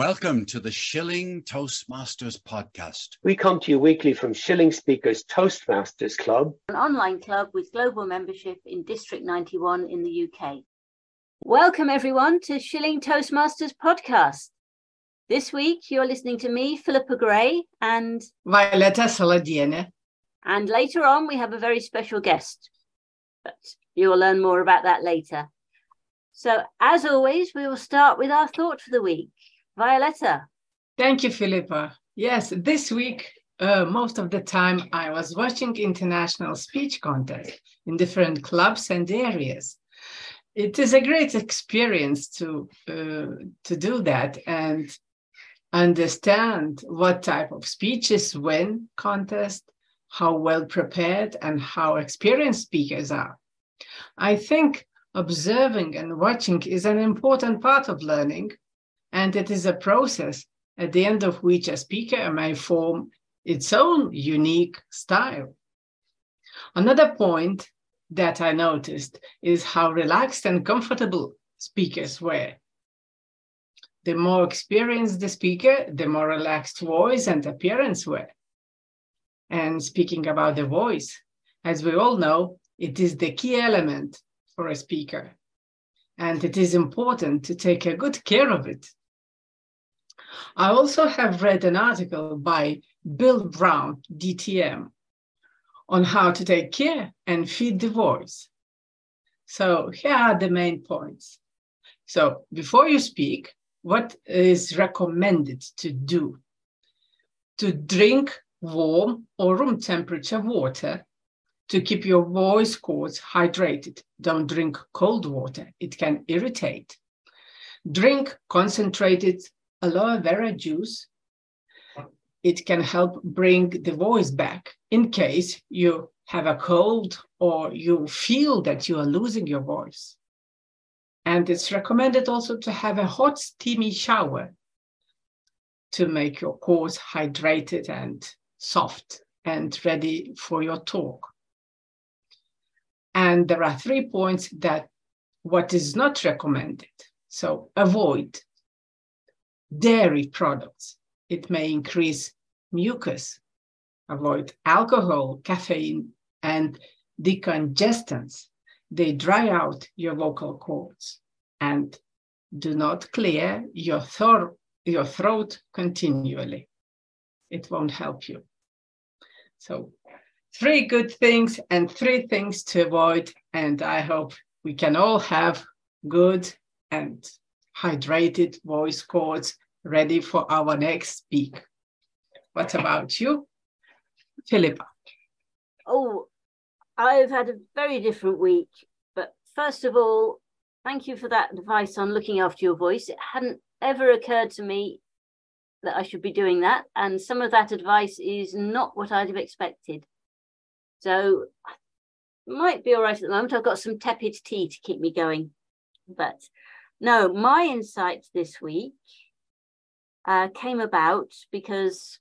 Welcome to the Shilling Toastmasters podcast. We come to you weekly from Shilling Speakers Toastmasters Club, an online club with global membership in District 91 in the UK. Welcome, everyone, to Shilling Toastmasters podcast. This week, you're listening to me, Philippa Gray, and Violeta Saladiene. And later on, we have a very special guest, but you'll learn more about that later. So, as always, we will start with our thought for the week. Violeta. Thank you, Philippa. Yes, this week, uh, most of the time, I was watching international speech contests in different clubs and areas. It is a great experience to uh, to do that and understand what type of speeches win contest, how well prepared and how experienced speakers are. I think observing and watching is an important part of learning and it is a process at the end of which a speaker may form its own unique style. Another point that I noticed is how relaxed and comfortable speakers were. The more experienced the speaker, the more relaxed voice and appearance were. And speaking about the voice, as we all know, it is the key element for a speaker. And it is important to take a good care of it I also have read an article by Bill Brown, DTM, on how to take care and feed the voice. So here are the main points. So before you speak, what is recommended to do? To drink warm or room temperature water to keep your voice cords hydrated. Don't drink cold water, it can irritate. Drink concentrated aloe vera juice, it can help bring the voice back in case you have a cold or you feel that you are losing your voice. And it's recommended also to have a hot, steamy shower to make your cords hydrated and soft and ready for your talk. And there are three points that what is not recommended. So avoid dairy products. It may increase mucus. Avoid alcohol, caffeine, and decongestants. They dry out your vocal cords and do not clear your, thor- your throat continually. It won't help you. So, three good things and three things to avoid. And I hope we can all have good and hydrated voice cords ready for our next speak. What about you, Philippa? Oh, I've had a very different week. But first of all, thank you for that advice on looking after your voice. It hadn't ever occurred to me that I should be doing that. And some of that advice is not what I'd have expected. So might be all right at the moment. I've got some tepid tea to keep me going. But no, my insight this week uh, came about because,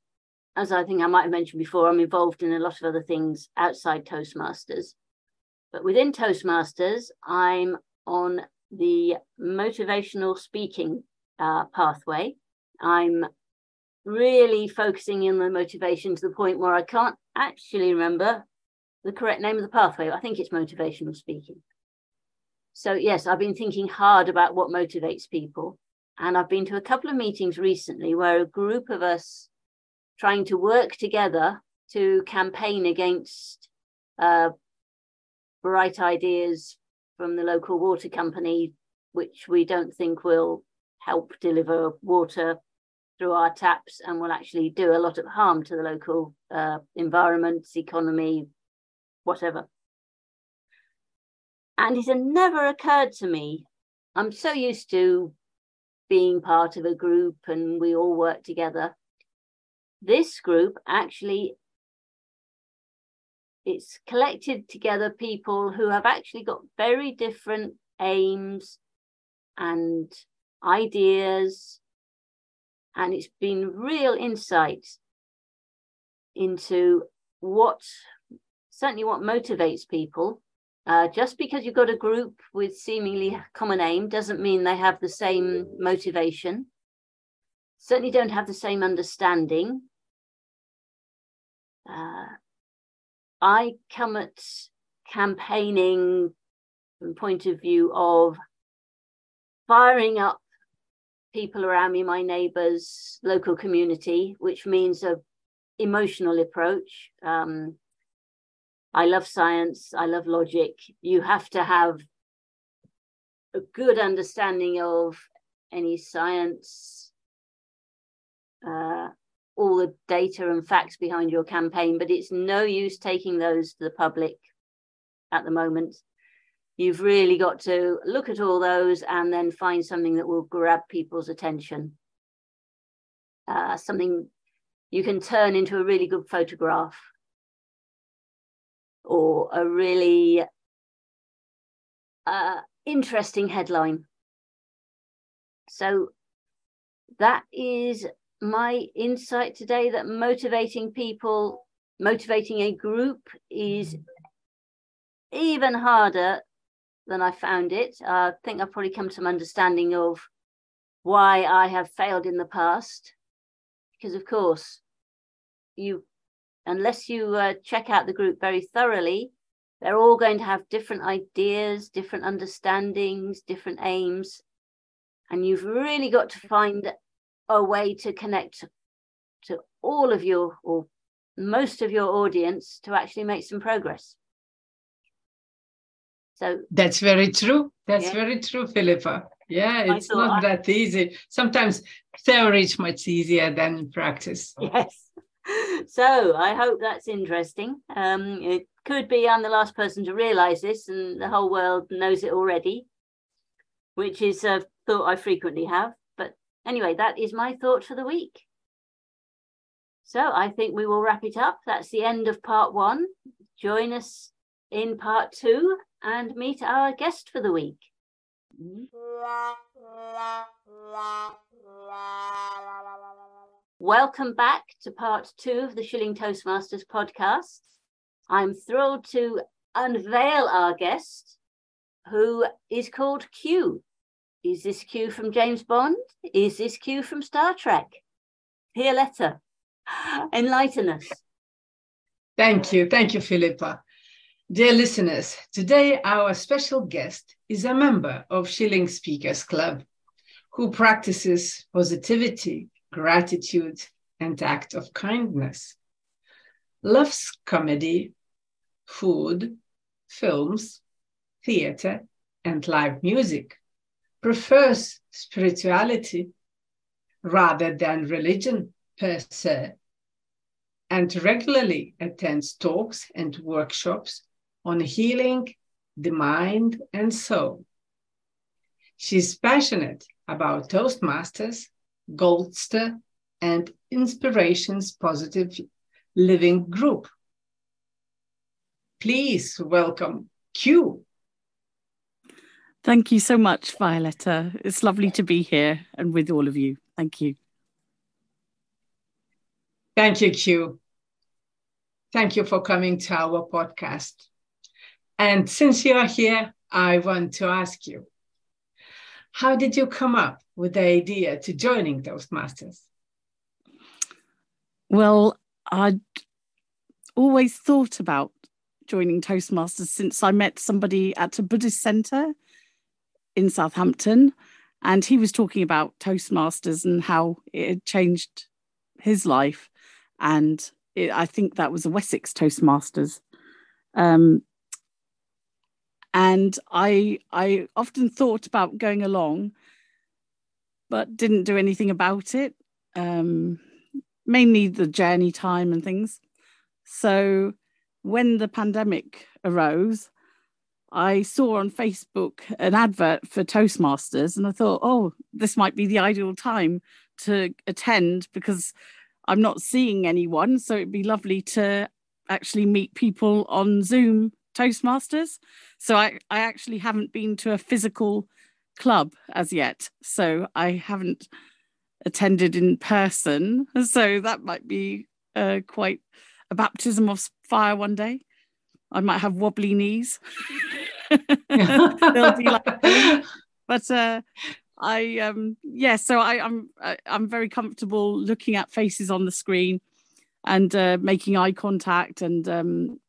as I think I might have mentioned before, I'm involved in a lot of other things outside Toastmasters. But within Toastmasters, I'm on the motivational speaking uh, pathway. I'm really focusing in the motivation to the point where I can't actually remember the correct name of the pathway. I think it's motivational speaking. So, yes, I've been thinking hard about what motivates people. And I've been to a couple of meetings recently where a group of us trying to work together to campaign against uh, bright ideas from the local water company, which we don't think will help deliver water through our taps and will actually do a lot of harm to the local uh, environment, economy, whatever. And it had never occurred to me. I'm so used to being part of a group and we all work together. This group actually it's collected together people who have actually got very different aims and ideas and it's been real insight into what certainly what motivates people uh, just because you've got a group with seemingly common aim doesn't mean they have the same motivation. certainly don't have the same understanding. Uh, I come at campaigning from point of view of firing up people around me, my neighbors, local community, which means a emotional approach. Um, I love science. I love logic. You have to have a good understanding of any science, uh, all the data and facts behind your campaign, but it's no use taking those to the public at the moment. You've really got to look at all those and then find something that will grab people's attention. Uh, something you can turn into a really good photograph or a really uh, interesting headline. So that is my insight today that motivating people, motivating a group is even harder than I found it. I think I've probably come to some understanding of why I have failed in the past. Because, of course, you, unless you uh, check out the group very thoroughly, they're all going to have different ideas, different understandings, different aims. And you've really got to find a way to connect to all of your or most of your audience to actually make some progress. So that's very true. That's yeah. very true, Philippa. Yeah, it's not I... that easy. Sometimes theory is much easier than practice. Yes. So I hope that's interesting. Um, it could be I'm the last person to realize this, and the whole world knows it already, which is a thought I frequently have. But anyway, that is my thought for the week. So I think we will wrap it up. That's the end of part one. Join us in part two and meet our guest for the week. Welcome back to part two of the Shilling Toastmasters podcast. I'm thrilled to unveil our guest, who is called Q. Is this Q from James Bond? Is this Q from Star Trek? Violeta, enlighten us. Thank you. Thank you, Philippa. Dear listeners, today our special guest is a member of Shilling Speakers Club who practices positivity, gratitude, and act of kindness, loves comedy, food, films, theater, and live music, prefers spirituality rather than religion per se, and regularly attends talks and workshops on healing the mind and soul. She's passionate about Toastmasters, Goldster, and Inspirations Positive Living Group. Please welcome Q. Thank you so much, Violeta. It's lovely to be here and with all of you. Thank you. Thank you, Q. Thank you for coming to our podcast. And since you are here, I want to ask you how did you come up with the idea to joining Toastmasters? Well, I'd always thought about joining Toastmasters since I met somebody at a Buddhist center in Southampton. And he was talking about Toastmasters and how it had changed his life. And it, I think that was a Wessex Toastmasters. Um, and I I often thought about going along, but didn't do anything about it. Um, mainly the journey time and things. So when the pandemic arose, I saw on Facebook an advert for Toastmasters, and I thought, oh, this might be the ideal time to attend because I'm not seeing anyone. So it'd be lovely to actually meet people on Zoom Toastmasters. So I, I actually haven't been to a physical club as yet. So I haven't attended in person. So that might be uh, quite a baptism of fire one day. I might have wobbly knees. They'll be like, but uh, I um yeah, so I, I'm I, I'm very comfortable looking at faces on the screen and uh, making eye contact and um,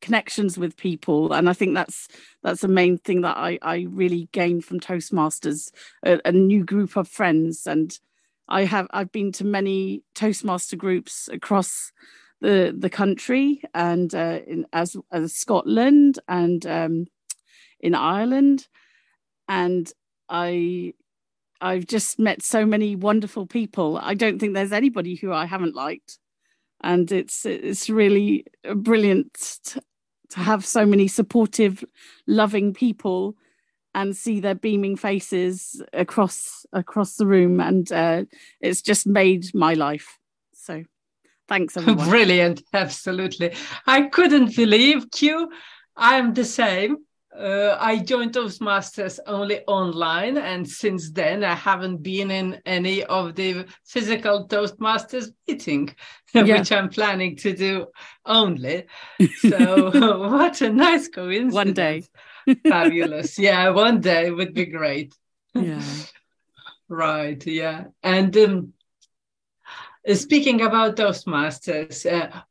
connections with people and i think that's that's the main thing that i i really gained from toastmasters a, a, new group of friends and i have i've been to many toastmaster groups across the the country and uh, in as as scotland and um, in ireland and i i've just met so many wonderful people. I don't think there's anybody who i haven't liked and it's it's really brilliant to have so many supportive, loving people and see their beaming faces across across the room. And uh, it's just made my life. So thanks everyone. Brilliant. Absolutely. I couldn't believe q. I'm the same uh, I joined Toastmasters only online, and since then I haven't been in any of the physical Toastmasters meeting, yeah. which I'm planning to do only. So, what a nice coincidence! One day, fabulous. Yeah, one day would be great. Yeah. right. Yeah, and um, speaking about Toastmasters. Uh,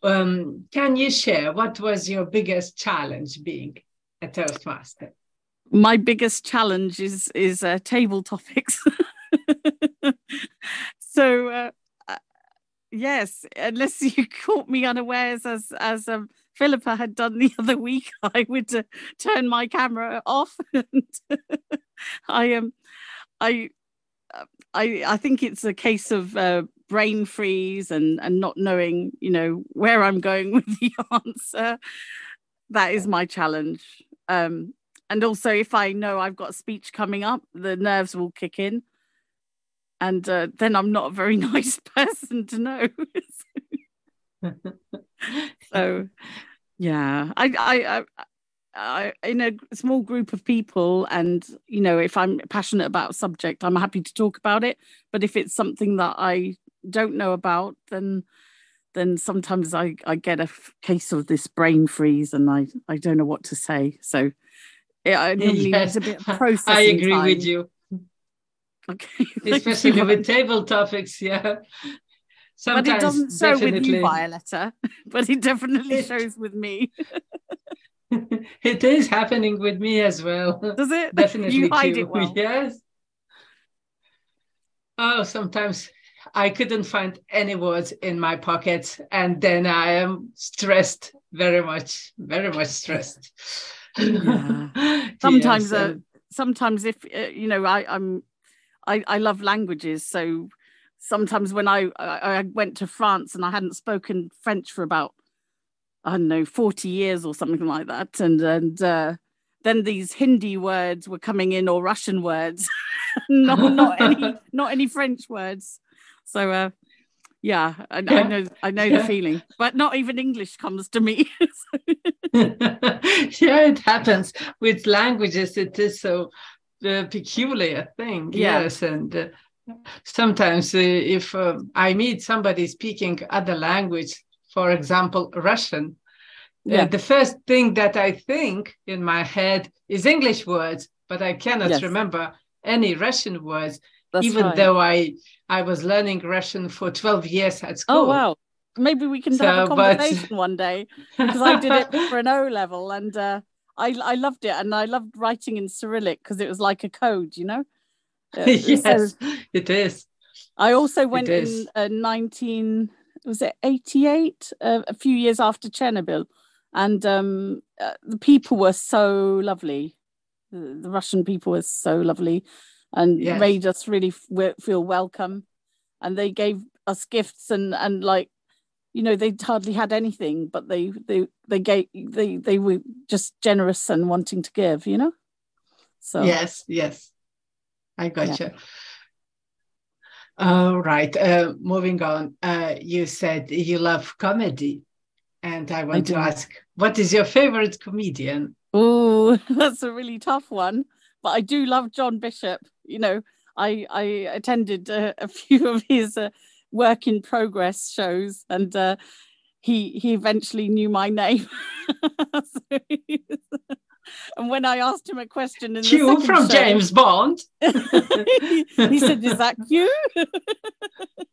um, can you share what was your biggest challenge being a Toastmaster? My biggest challenge is is uh, table topics. so uh, uh, yes, unless you caught me unawares as as um, Philippa had done the other week, I would uh, turn my camera off. and I am, um, I, uh, I, I think it's a case of uh, brain freeze and and not knowing, you know, where I'm going with the answer. That is my challenge. Um, and also, if I know I've got a speech coming up, the nerves will kick in. And uh, then I'm not a very nice person to know. so, yeah, I, I, I, I, in a small group of people, and you know, if I'm passionate about a subject, I'm happy to talk about it. But if it's something that I don't know about, then then sometimes I, I get a case of this brain freeze and I, I don't know what to say. So it normally yes. a bit of processing. I agree time. with you. Okay. Especially with table topics, yeah. Sometimes, but it doesn't show definitely. with you, Violeta, but it definitely shows with me. it is happening with me as well. Does it? Definitely. You hide too. it well. Yes. Oh, sometimes I couldn't find any words in my pocket, and then I am stressed, very much, very much stressed. Yeah. sometimes, uh, sometimes if uh, you know, I, I'm, I, I love languages, so sometimes when I, I, I went to France and I hadn't spoken French for about I don't know forty years or something like that, and and uh, then these Hindi words were coming in or Russian words, not not any not any French words. So uh, yeah, I, yeah, I, know I know yeah. the feeling, but not even English comes to me. yeah, it happens with languages. It is so uh, peculiar thing. Yeah. Yes, and uh, sometimes uh, if uh, I meet somebody speaking other language, for example, Russian, uh, the first thing that I think in my head is English words, but I cannot yes. remember any Russian words. That's even right. though I I was learning Russian for 12 years at oh, school. Oh wow. Maybe we can so, have a conversation but... one day because I did it for an O level and uh, I I loved it and I loved writing in Cyrillic because it was like a code, you know. Uh, yes, so it is. I also went in uh, 19 was it 88 uh, a few years after Chernobyl and um, uh, the people were so lovely the, the Russian people were so lovely and yes. made us really f- feel welcome. And they gave us gifts and and like, you know, they hardly had anything, but they they they gave they they were just generous and wanting to give, you know. So yes, yes, I got yeah. you. All right. Uh, moving on. Uh, you said you love comedy, and I want I to ask, what is your favorite comedian? Oh, that's a really tough one. But I do love John Bishop you know, I I attended a, a few of his uh, work in progress shows, and uh, he he eventually knew my name. so and when I asked him a question in Q from show, James Bond. he, he said, "Is that you?"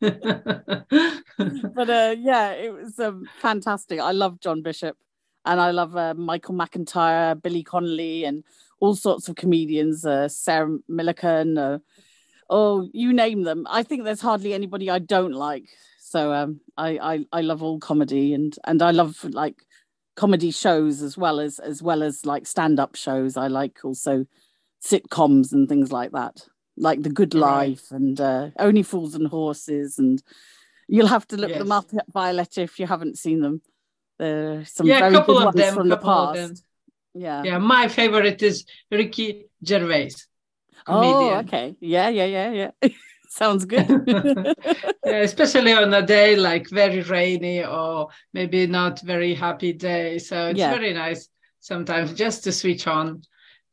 but uh, yeah, it was um, fantastic. I love John Bishop, and I love uh, Michael McIntyre, Billy Connolly, and all sorts of comedians. Uh, Sarah Millican, uh, oh, you name them. I think there's hardly anybody I don't like. So um, I, I I love all comedy, and and I love like comedy shows as well as as well as like stand up shows. I like also sitcoms and things like that, like The Good Right. Life and uh, Only Fools and Horses. And you'll have to look them Yes. up, Violeta, if you haven't seen them. There's some yeah, very good of ones them. from the past. Yeah. Yeah, my favorite is Ricky Gervais. Oh, okay. Yeah, yeah, yeah, yeah. Sounds good. yeah, especially on a day like very rainy or maybe not very happy day. So it's Yeah. very nice sometimes just to switch on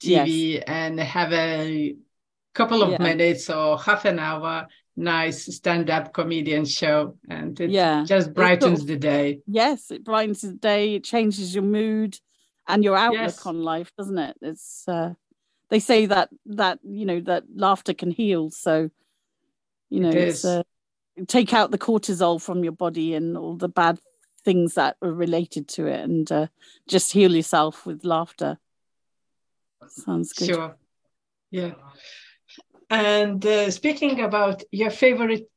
TV and have a couple of Yeah. minutes or half an hour nice stand-up comedian show and it Yeah. just brightens of- the day. yes, it brightens the day, it changes your mood and your outlook Yes. on life, doesn't it? It's uh they say that that you know that laughter can heal. So you know, It it's uh, take out the cortisol from your body and all the bad things that are related to it and uh, just heal yourself with laughter. Sounds good. Sure. Yeah. And uh, speaking about your favorite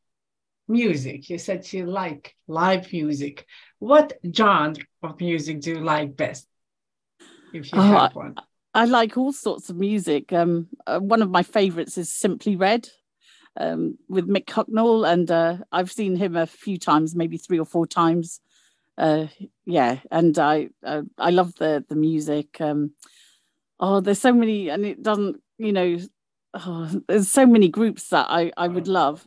music, you said you like live music. What genre of music do you like best? If you Oh, one. I like all sorts of music. Um, uh, one of my favourites is Simply Red um, with Mick Hucknall, and uh, I've seen him a few times, maybe three or four times. Uh, yeah, and I uh, I love the the music. Um, oh, there's so many, and it doesn't, you know, oh, there's so many groups that I I would love.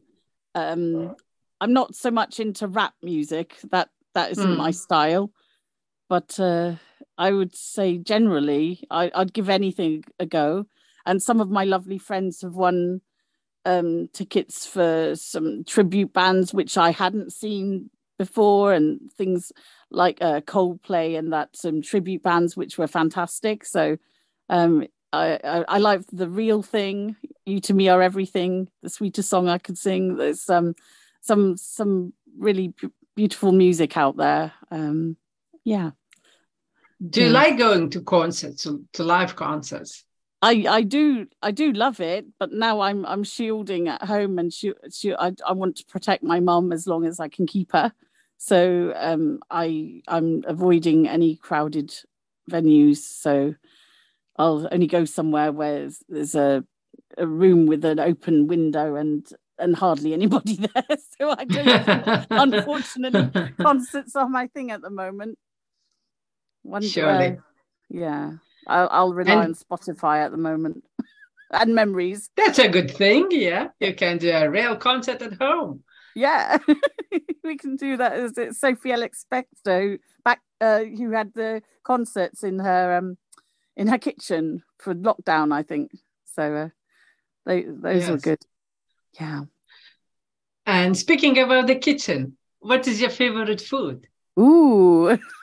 Um, I'm not so much into rap music. That that isn't my Mm. style, but. Uh, I would say generally, I, I'd give anything a go. And some of my lovely friends have won um, tickets for some tribute bands which I hadn't seen before, and things like uh, Coldplay and that some tribute bands which were fantastic. So um, I, I, I like the real thing. You to me are everything. The sweetest song I could sing. There's um, some some really b- beautiful music out there. Um, yeah. Do you yeah. like going to concerts, to, to live concerts? I, I do I do love it, but now I'm I'm shielding at home and she, she, I I want to protect my mum as long as I can keep her. So um I I'm avoiding any crowded venues. So I'll only go somewhere where there's, there's a a room with an open window and and hardly anybody there. So I don't unfortunately concerts are my thing at the moment. One Surely. yeah. I'll, I'll rely And- on Spotify at the moment and memories. That's a good thing. Yeah. You can do a real concert at home. Yeah, we can do that. Is it Sophie Ellis-Bextor back uh, who had the concerts in her um in her kitchen for lockdown? I think so. Uh, they those were good. Yeah. And speaking about the kitchen, what is your favorite food? Ooh,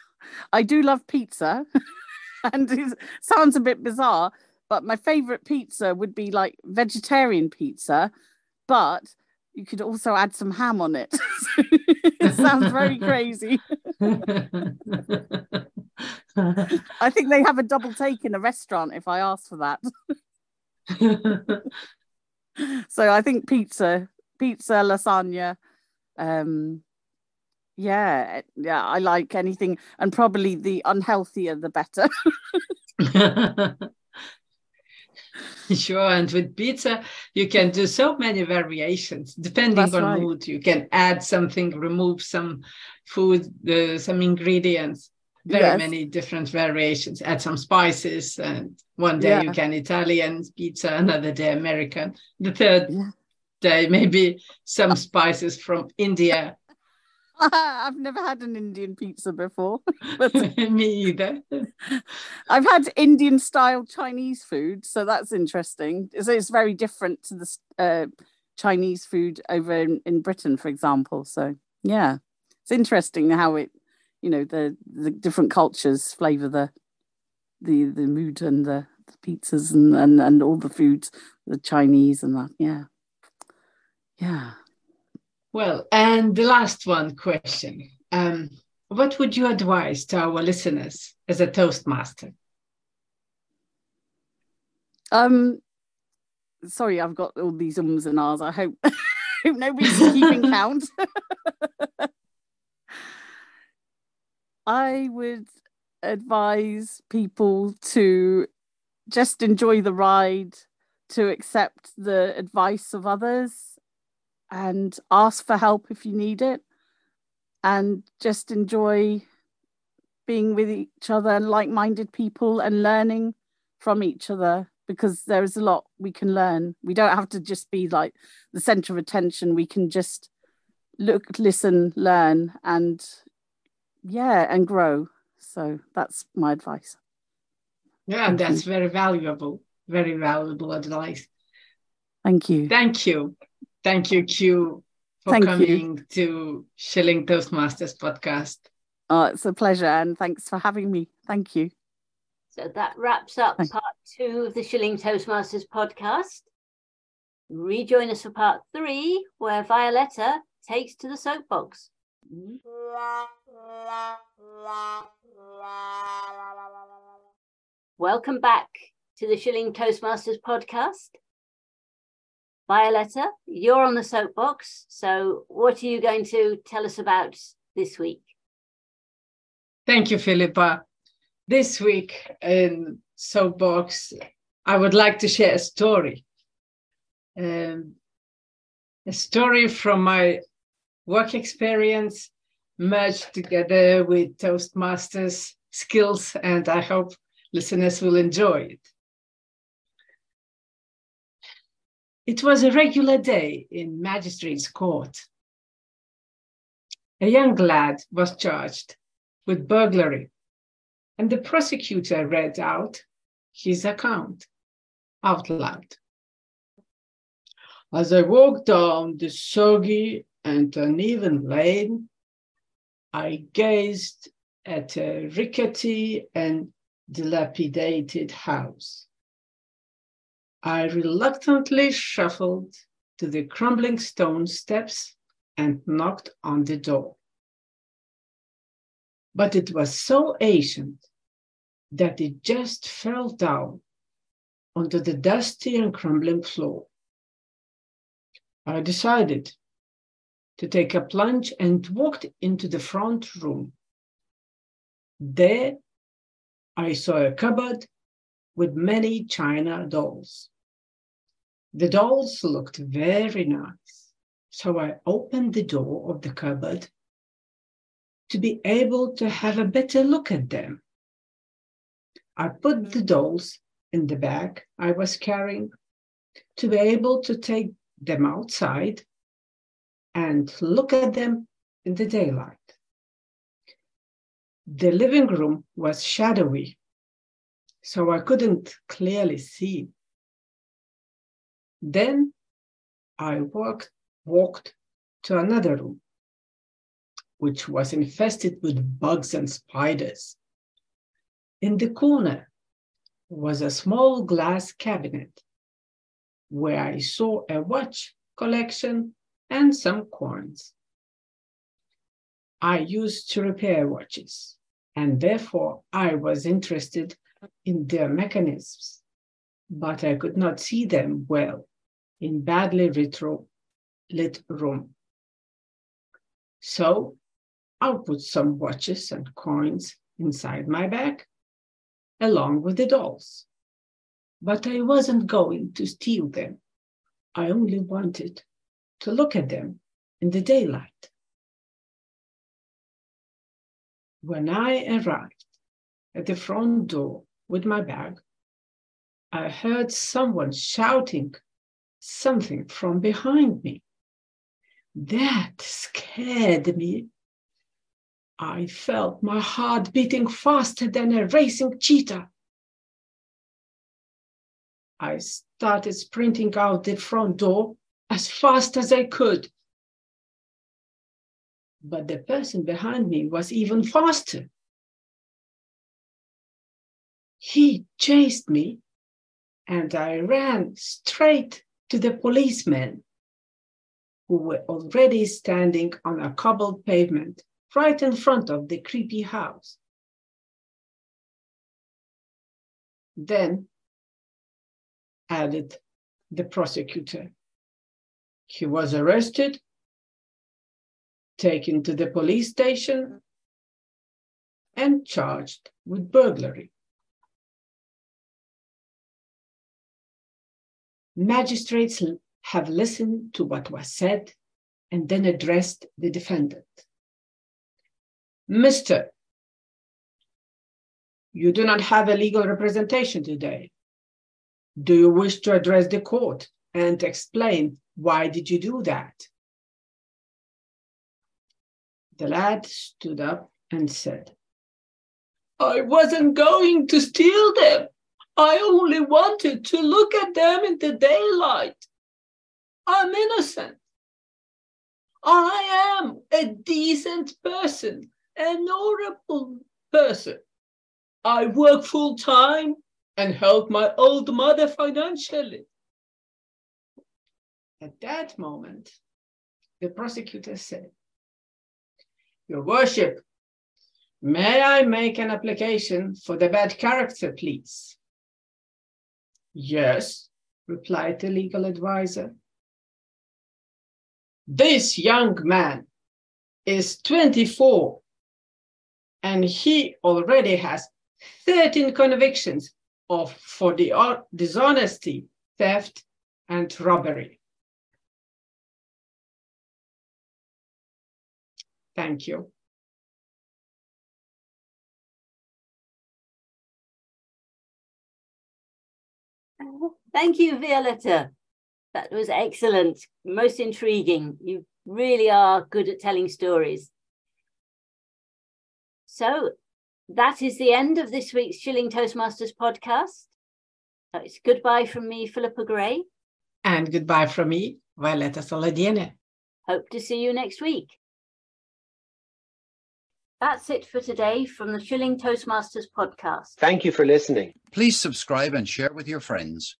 I do love pizza, and it sounds a bit bizarre, but my favorite pizza would be like vegetarian pizza, but you could also add some ham on it. it sounds very crazy. I think they have a double take in a restaurant if I ask for that. So I think pizza, pizza, lasagna. Um, yeah, yeah, I like anything, and probably the unhealthier the better. Sure, and with pizza, you can do so many variations depending That's on right. mood. You can add something, remove some food, uh, some ingredients, very Yes. many different variations. Add some spices, and one day you can Italian pizza, another day American, the third Yeah. day maybe some spices from India. I've never had an Indian pizza before, but Me either. I've had Indian style Chinese food, so that's interesting. So it's very different to the uh, Chinese food over in, in Britain, for example. So yeah, it's interesting how it, you know, the the different cultures flavour the the the mood and the, the pizzas and, and and all the foods, the Chinese and that. Yeah, yeah. Well, and the last one question: um, What would you advise to our listeners as a Toastmaster? Um, sorry, I've got all these ums and ahs. I hope, hope nobody's keeping count. I would advise people to just enjoy the ride, to accept the advice of others, and ask for help if you need it, and just enjoy being with each other and like minded people and learning from each other because there's a lot we can learn. We don't have to just be like the center of attention. We can just look, listen, learn, and yeah, and grow. So that's my advice. Yeah, that's very valuable, very valuable advice. Thank you. Thank you. Thank you, Q, for Thank coming you. to Shilling Toastmasters podcast. Oh, it's a pleasure. And thanks for having me. Thank you. So that wraps up Thanks. part two of the Shilling Toastmasters podcast. Rejoin us for part three, where Violeta takes to the soapbox. Welcome back to the Shilling Toastmasters podcast. Violeta, you're on the soapbox. So, what are you going to tell us about this week? Thank you, Philippa. This week in Soapbox, I would like to share a story. Um, a story from my work experience merged together with Toastmasters skills, and I hope listeners will enjoy it. It was a regular day in magistrate's court. A young lad was charged with burglary, and the prosecutor read out his account out loud. As I walked down the soggy and uneven lane, I gazed at a rickety and dilapidated house. I reluctantly shuffled to the crumbling stone steps and knocked on the door. But it was so ancient that it just fell down onto the dusty and crumbling floor. I decided to take a plunge and walked into the front room. There, I saw a cupboard with many china dolls. The dolls looked very nice, so I opened the door of the cupboard to be able to have a better look at them. I put the mm-hmm. dolls in the bag I was carrying to be able to take them outside and look at them in the daylight. The living room was shadowy, so I couldn't clearly see. Then I walked, walked to another room, which was infested with bugs and spiders. In the corner was a small glass cabinet where I saw a watch collection and some coins. I used to repair watches, and therefore I was interested in their mechanisms, but I could not see them well in badly retro lit room. So I'll put some watches and coins inside my bag, along with the dolls. But I wasn't going to steal them. I only wanted to look at them in the daylight. When I arrived at the front door with my bag, I heard someone shouting something from behind me. That scared me. I felt my heart beating faster than a racing cheetah. I started sprinting out the front door as fast as I could. But the person behind me was even faster. He chased me, and I ran straight to the policemen who were already standing on a cobbled pavement right in front of the creepy house. Then, added the prosecutor, he was arrested, taken to the police station, and charged with burglary. Magistrates have listened to what was said and then addressed the defendant. Mister, you do not have a legal representation today. Do you wish to address the court and explain why did you do that? The lad stood up and said, I wasn't going to steal them. I only wanted to look at them in the daylight. I'm innocent. I am a decent person, an honorable person. I work full time and help my old mother financially. At that moment, the prosecutor said, Your worship, may I make an application for the bad character, please? Yes, replied the legal advisor. This young man is 24 and he already has 13 convictions of for the dishonesty, theft, and robbery. Thank you. Thank you, Violeta. That was excellent, most intriguing. You really are good at telling stories. So that is the end of this week's Shilling Toastmasters podcast. It's goodbye from me, Philippa Gray. And goodbye from me, Violeta Saladiene. Hope to see you next week. That's it for today from the Shilling Toastmasters podcast. Thank you for listening. Please subscribe and share with your friends.